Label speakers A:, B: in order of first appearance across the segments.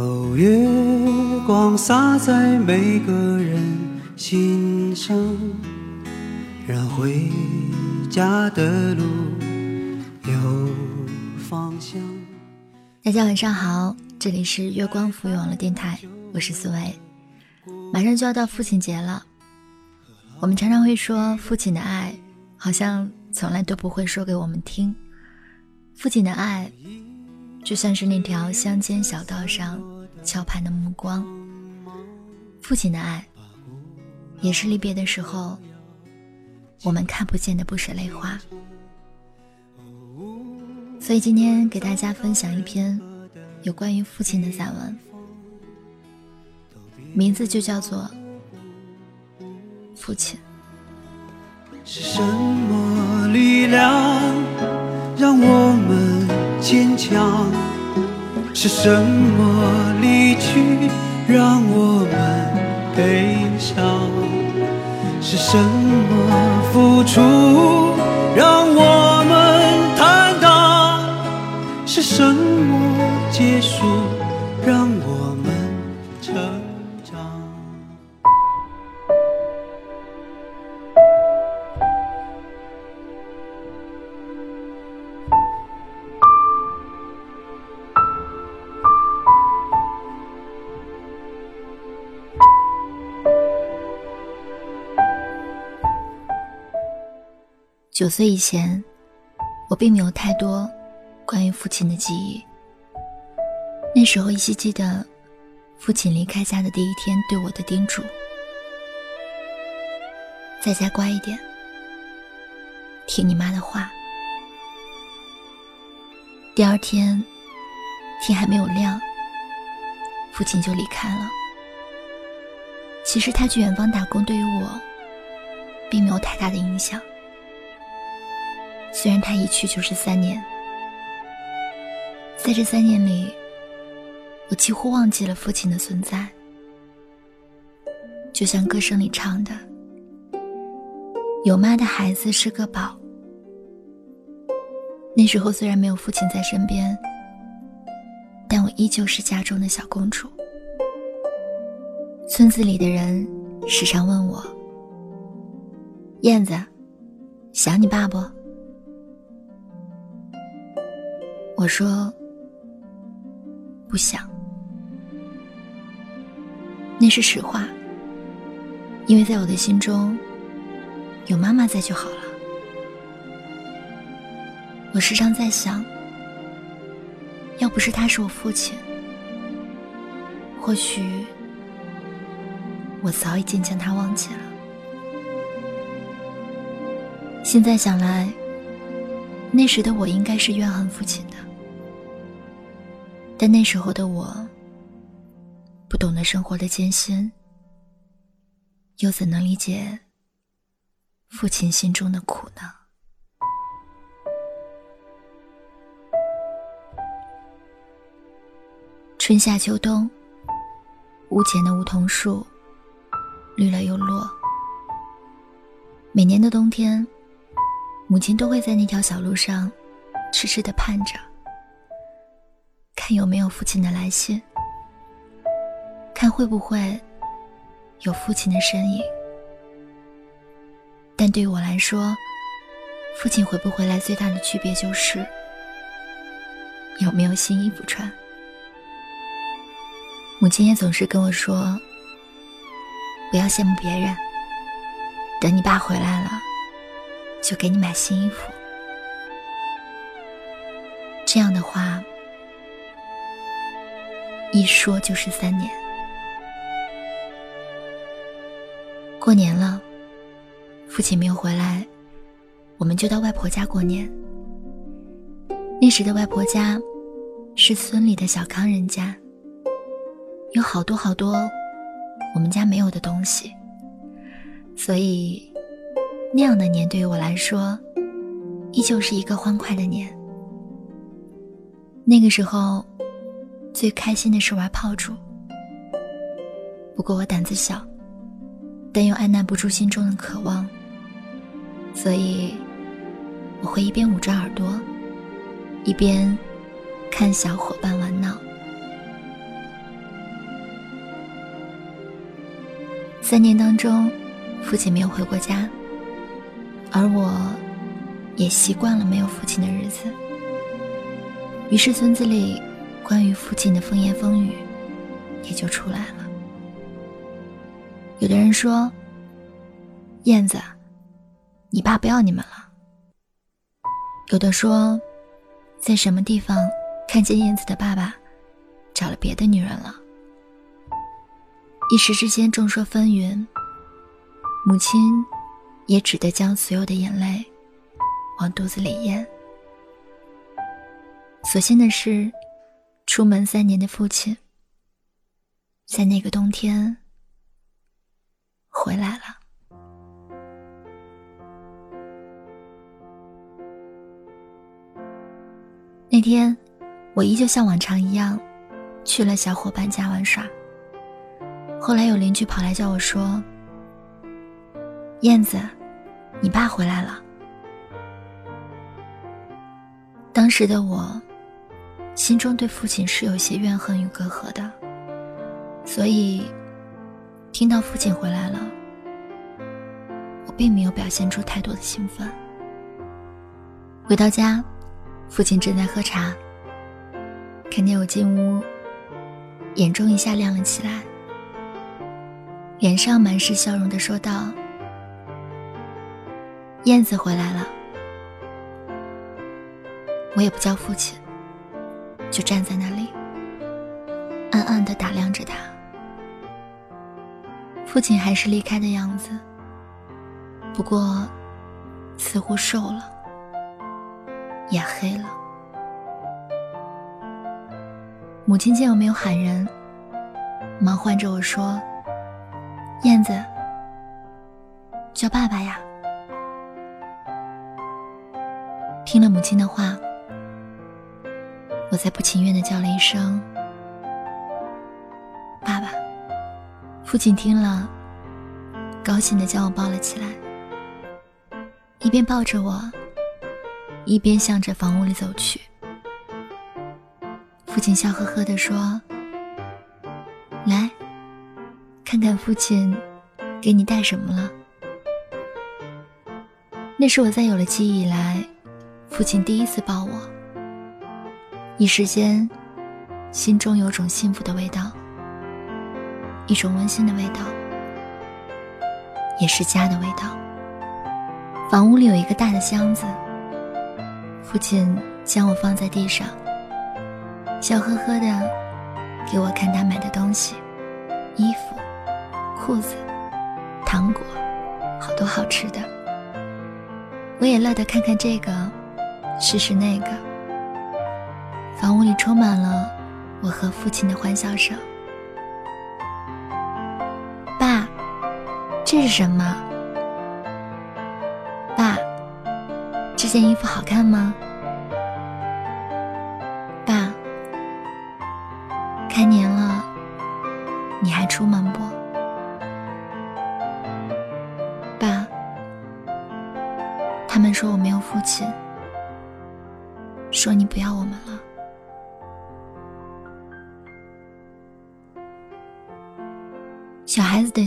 A: 哦，月光洒在每个人心上，让回家的路有方向。
B: 大家晚上好，这里是月光浮语网络电台，我是思维。马上就要到父亲节了，我们常常会说父亲的爱，好像从来都不会说给我们听。父亲的爱。就像是那条乡间小道上桥畔的目光，父亲的爱，也是离别的时候我们看不见的不舍泪花。所以今天给大家分享一篇有关于父亲的散文，名字就叫做《父亲》。
A: 是什么力量让我们？坚强是什么离去让我们悲伤？是什么付出让我们坦荡？是什么结束让
B: 九岁以前，我并没有太多关于父亲的记忆。那时候依稀记得，父亲离开家的第一天对我的叮嘱：“在家乖一点，听你妈的话。”第二天，天还没有亮，父亲就离开了。其实他去远方打工，对于我，并没有太大的影响。虽然他一去就是三年，在这三年里，我几乎忘记了父亲的存在。就像歌声里唱的：“有妈的孩子是个宝。”那时候虽然没有父亲在身边，但我依旧是家中的小公主。村子里的人时常问我：“燕子，想你爸不？”我说：“不想。”那是实话，因为在我的心中，有妈妈在就好了。我时常在想，要不是他是我父亲，或许我早已经将他忘记了。现在想来，那时的我应该是怨恨父亲的。但那时候的我，不懂得生活的艰辛，又怎能理解父亲心中的苦呢？春夏秋冬，屋前的梧桐树绿了又落。每年的冬天，母亲都会在那条小路上，痴痴的盼着。有没有父亲的来信？看会不会有父亲的身影？但对于我来说，父亲回不回来最大的区别就是有没有新衣服穿。母亲也总是跟我说：“不要羡慕别人，等你爸回来了，就给你买新衣服。”这样的话。一说就是三年。过年了，父亲没有回来，我们就到外婆家过年。那时的外婆家是村里的小康人家，有好多好多我们家没有的东西，所以那样的年对于我来说，依旧是一个欢快的年。那个时候。最开心的是玩炮竹。不过我胆子小但又按捺不住心中的渴望所以我会一边捂着耳朵一边看小伙伴玩闹。三年当中父亲没有回过家而我也习惯了没有父亲的日子。于是村子里关于父亲的风言风语，也就出来了。有的人说：“燕子，你爸不要你们了。”有的说，在什么地方看见燕子的爸爸找了别的女人了。一时之间众说纷纭，母亲也只得将所有的眼泪往肚子里咽。所幸的是，出门三年的父亲在那个冬天回来了。那天，我依旧像往常一样去了小伙伴家玩耍。后来有邻居跑来叫我说：“燕子，你爸回来了。”当时的我，心中对父亲是有些怨恨与隔阂的，所以听到父亲回来了，我并没有表现出太多的兴奋。回到家，父亲正在喝茶，看见我进屋，眼中一下亮了起来。脸上满是笑容的说道：“燕子回来了。”我也不叫父亲，就站在那里，暗暗的打量着他。父亲还是离开的样子，不过似乎瘦了，也黑了。母亲见我没有喊人，忙唤着我说。燕子，叫爸爸呀！听了母亲的话，我才不情愿的叫了一声“爸爸”。父亲听了，高兴的将我抱了起来，一边抱着我，一边向着房屋里走去。父亲笑呵呵的说：“来。”看看父亲给你带什么了？那是我在有了记忆以来，父亲第一次抱我。一时间，心中有种幸福的味道，一种温馨的味道，也是家的味道。房屋里有一个大的箱子，父亲将我放在地上，笑呵呵的给我看他买的东西，衣服。裤子、糖果，好多好吃的。我也乐得看看这个，试试那个。房屋里充满了我和父亲的欢笑声。爸，这是什么？爸，这件衣服好看吗？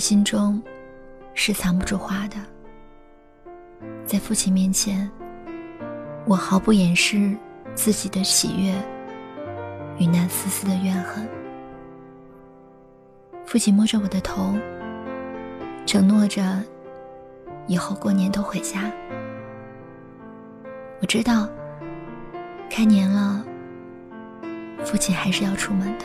B: 心中是藏不住话的，在父亲面前，我毫不掩饰自己的喜悦与那丝丝的怨恨。父亲摸着我的头，承诺着以后过年都回家。我知道，开年了，父亲还是要出门的。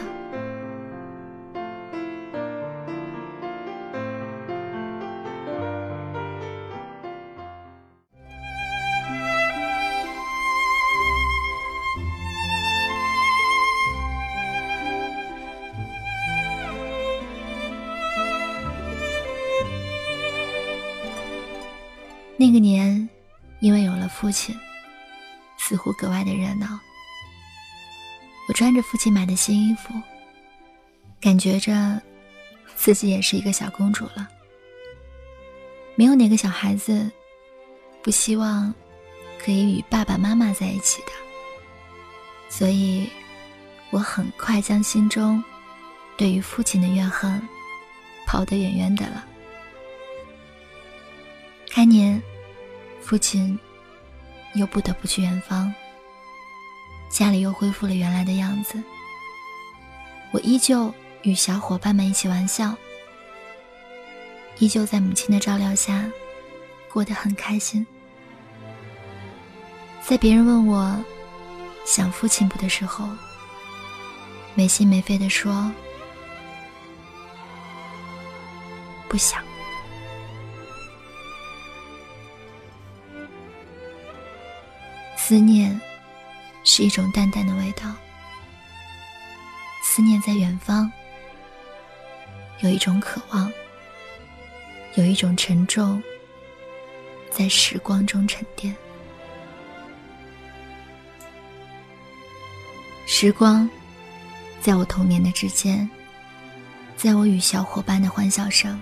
B: 乎格外的热闹。我穿着父亲买的新衣服，感觉着自己也是一个小公主了。没有哪个小孩子不希望可以与爸爸妈妈在一起的，所以我很快将心中对于父亲的怨恨抛得远远的了。开年，父亲又不得不去远方，家里又恢复了原来的样子。我依旧与小伙伴们一起玩笑，依旧在母亲的照料下过得很开心。在别人问我想父亲不的时候，没心没肺的说不想。思念是一种淡淡的味道。思念在远方，有一种渴望，有一种沉重，在时光中沉淀。时光，在我童年的指尖，在我与小伙伴的欢笑声，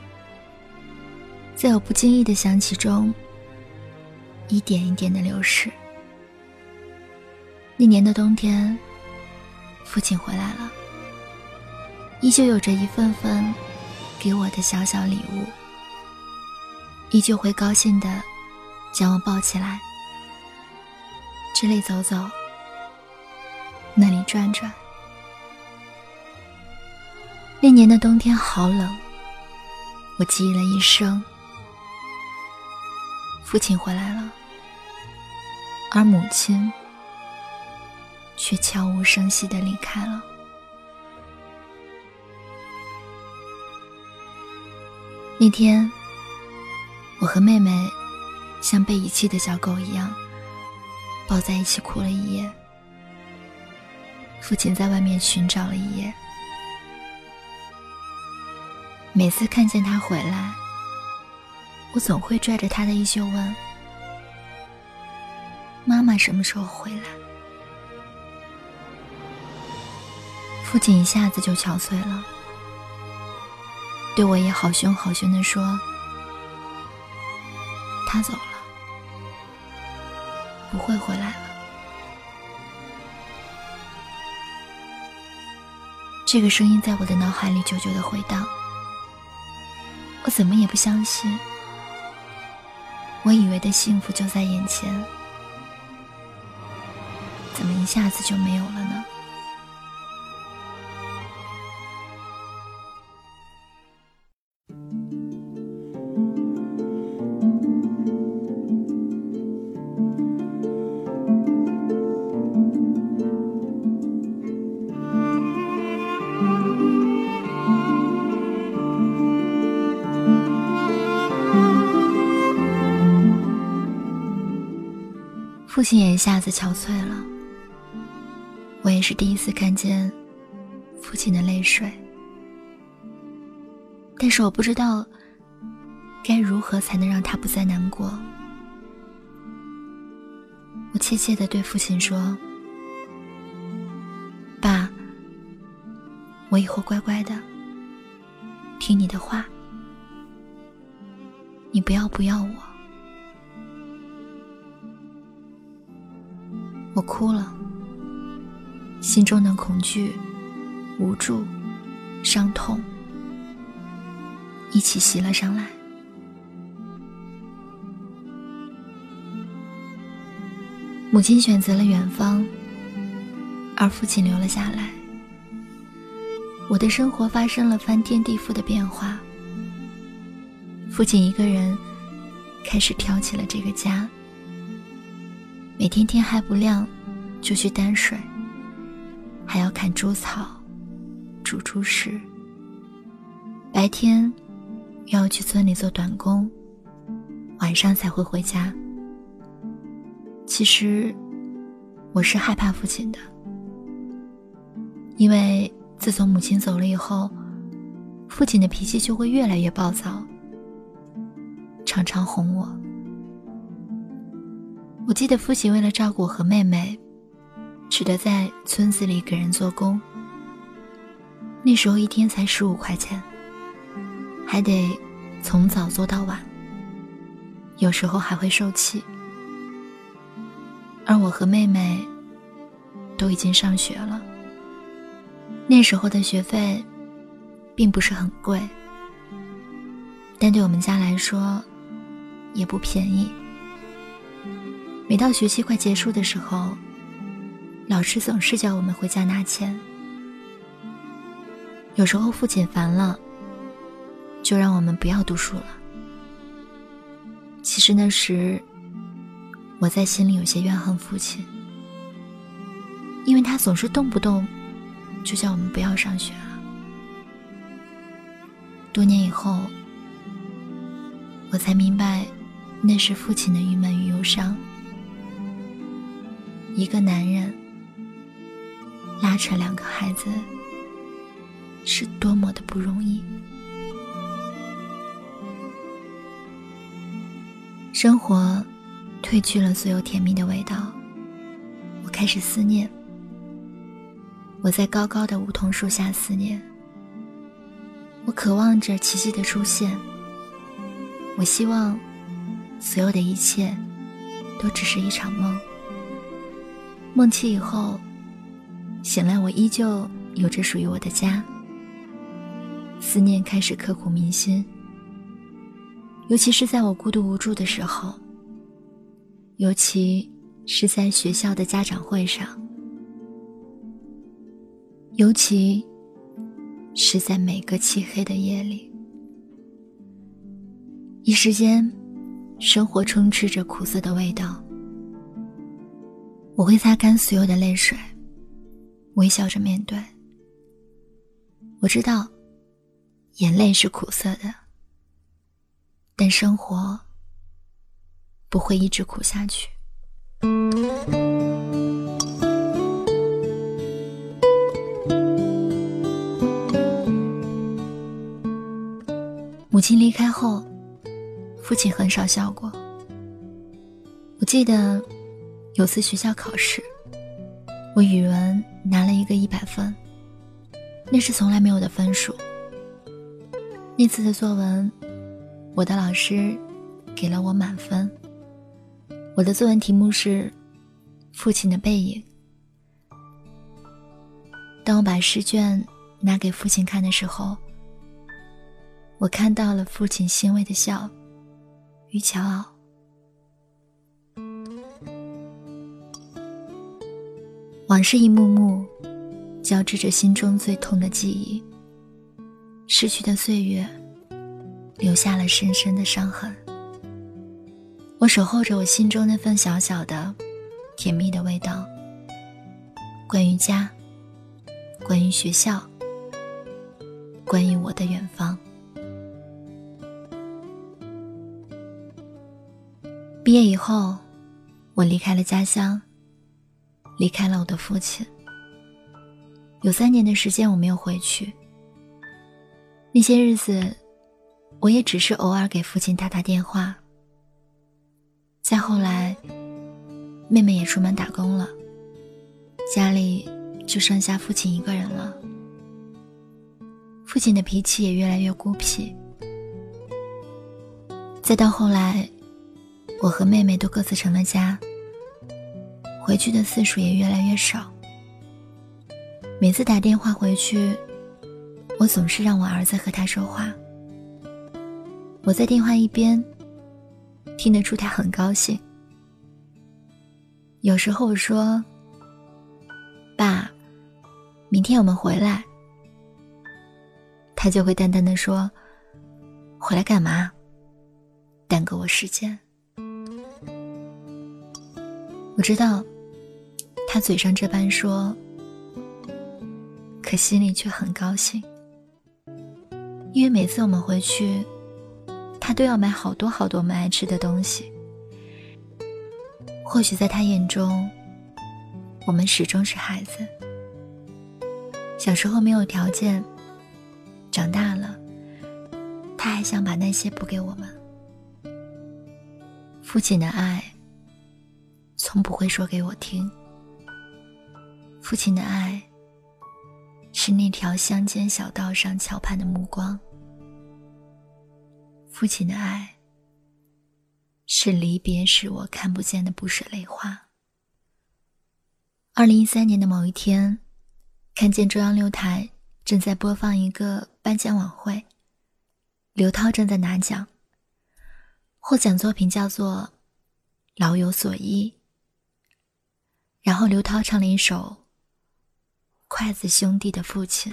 B: 在我不经意的想起中，一点一点的流逝。那年的冬天，父亲回来了。依旧有着一份份给我的小小礼物，依旧会高兴的将我抱起来，这里走走，那里转转。那年的冬天好冷，我记忆了一生。父亲回来了，而母亲却悄无声息的离开了。那天，我和妹妹像被遗弃的小狗一样抱在一起哭了一夜。父亲在外面寻找了一夜，每次看见他回来，我总会拽着他的衣袖问：“妈妈什么时候回来？”父亲一下子就憔悴了。对我也好凶好凶的说：“他走了，不会回来了。”这个声音在我的脑海里久久的回荡。我怎么也不相信，我以为的幸福就在眼前，怎么一下子就没有了呢？父亲也一下子憔悴了，我也是第一次看见父亲的泪水，但是我不知道该如何才能让他不再难过。我怯怯的对父亲说：“爸，我以后乖乖的听你的话，你不要不要我。”我哭了，心中的恐惧、无助、伤痛一起袭了上来。母亲选择了远方，而父亲留了下来。我的生活发生了翻天地覆的变化。父亲一个人开始挑起了这个家。每天天还不亮，就去担水，还要砍猪草、煮猪食。白天要去村里做短工，晚上才会回家。其实我是害怕父亲的，因为自从母亲走了以后，父亲的脾气就会越来越暴躁，常常哄我。我记得父亲为了照顾我和妹妹，只得在村子里给人做工。那时候一天才十五块钱，还得从早做到晚，有时候还会受气。而我和妹妹都已经上学了，那时候的学费并不是很贵，但对我们家来说，也不便宜。每到学期快结束的时候，老师总是叫我们回家拿钱。有时候父亲烦了，就让我们不要读书了。其实那时，我在心里有些怨恨父亲，因为他总是动不动就叫我们不要上学了。多年以后，我才明白，那是父亲的郁闷与忧伤。一个男人拉扯两个孩子。是多么的不容易。生活褪去了所有甜蜜的味道，我开始思念。我在高高的梧桐树下思念，我渴望着奇迹的出现。我希望所有的一切都只是一场梦。梦起以后，醒来我依旧有着属于我的家。思念开始刻骨铭心，尤其是在我孤独无助的时候，尤其是在学校的家长会上，尤其是在每个漆黑的夜里。一时间，生活充斥着苦涩的味道。我会擦干所有的泪水，微笑着面对。我知道。眼泪是苦涩的，但生活不会一直苦下去。母亲离开后，父亲很少笑过。我记得有次学校考试，我语文拿了一个一百分，那是从来没有的分数。那次的作文，我的老师给了我满分。我的作文题目是《父亲的背影》。当我把试卷拿给父亲看的时候，我看到了父亲欣慰的笑与骄傲。往事一幕幕，交织着心中最痛的记忆。逝去的岁月，留下了深深的伤痕。我守候着我心中那份小小的、甜蜜的味道。关于家，关于学校，关于我的远方。毕业以后，我离开了家乡，离开了我的父亲。有三年的时间，我没有回去。那些日子，我也只是偶尔给父亲打打电话。再后来，妹妹也出门打工了，家里就剩下父亲一个人了。父亲的脾气也越来越孤僻。再到后来，我和妹妹都各自成了家，回去的次数也越来越少。每次打电话回去。我总是让我儿子和他说话，我在电话一边听得出他很高兴。有时候我说：“爸，明天我们回来。”他就会淡淡的说：“回来干嘛？耽搁我时间。”我知道，他嘴上这般说，可心里却很高兴。因为每次我们回去，他都要买好多好多我们爱吃的东西。或许在他眼中，我们始终是孩子。小时候没有条件，长大了，他还想把那些补给我们。父亲的爱，从不会说给我听。父亲的爱，是那条乡间小道上桥畔的目光。父亲的爱，是离别时我看不见的不舍泪花。二零一三年的某一天，看见中央六台正在播放一个颁奖晚会，刘涛正在拿奖。获奖作品叫做《老有所依》。然后刘涛唱了一首《筷子兄弟的父亲》。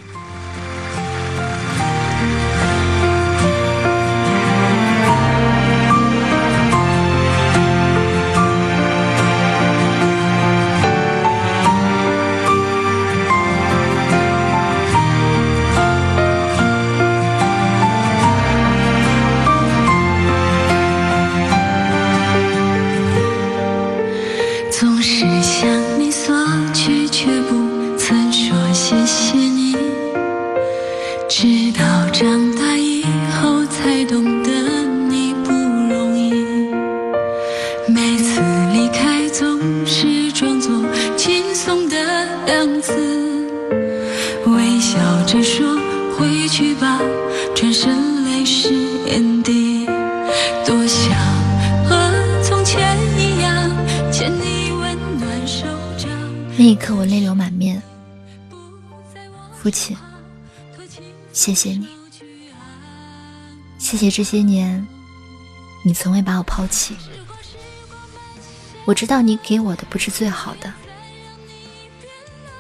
B: 那谢谢你，谢谢这些年，你从未把我抛弃。我知道你给我的不是最好的，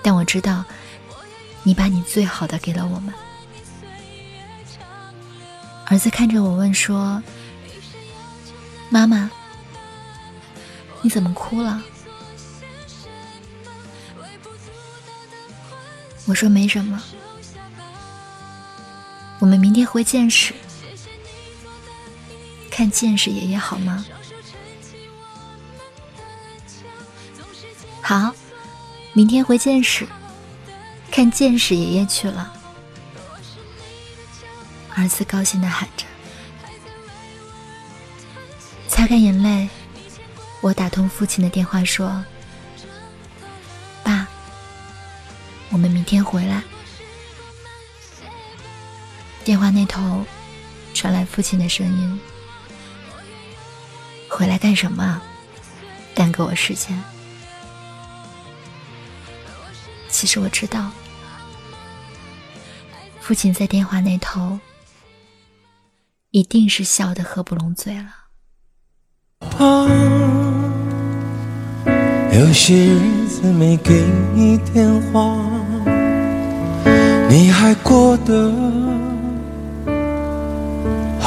B: 但我知道，你把你最好的给了我们。儿子看着我问说：“妈妈，你怎么哭了？”我说没什么，我们明天回见识，看见识爷爷好吗？好，明天回见识，看见识爷爷去了。儿子高兴的喊着，擦干眼泪，我打通父亲的电话说。爸我们明天回来。电话那头传来父亲的声音：“回来干什么？耽搁我时间。”其实我知道，父亲在电话那头一定是笑得合不拢嘴了。
C: 有些日子没给你电话。你还过得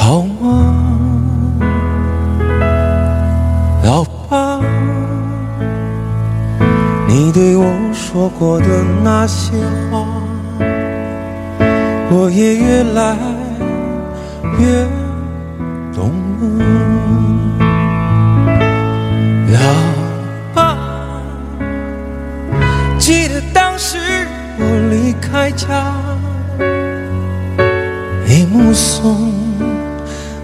C: 好吗，老爸？你对我说过的那些话，我也越来越懂了，老爸。记得当时。我离开家，你目送，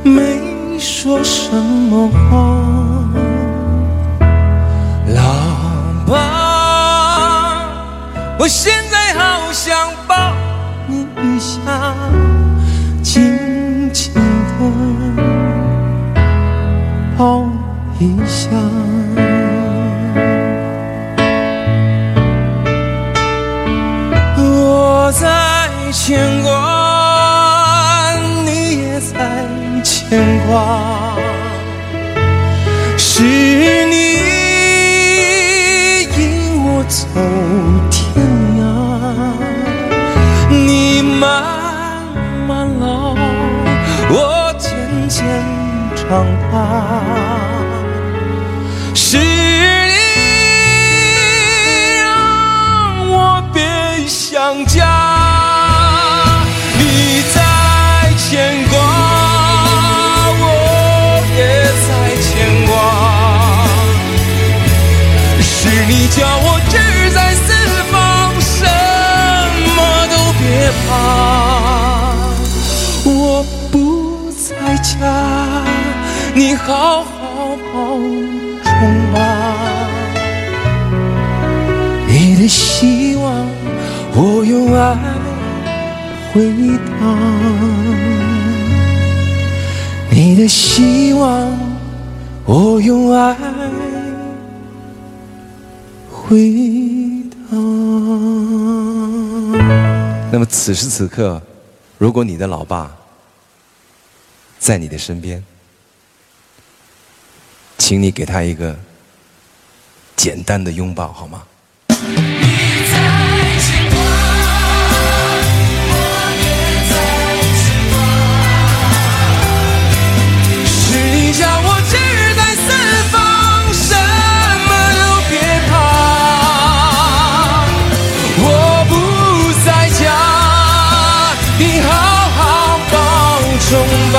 C: 没说什么话。老爸，我现在好想抱你一下，轻轻的抱一下。我在牵长大，是你让我别想家。你在牵挂叫我志在四方，什么都别怕。我不在家，你好好保重吧。你的希望，我用爱回答。你的希望，我用爱。回答。那么此时此刻，如果你的老爸在你的身边，请你给他一个简单的拥抱好吗？是你让我志在四方，什么都别怕。我不在家，你好好保重吧。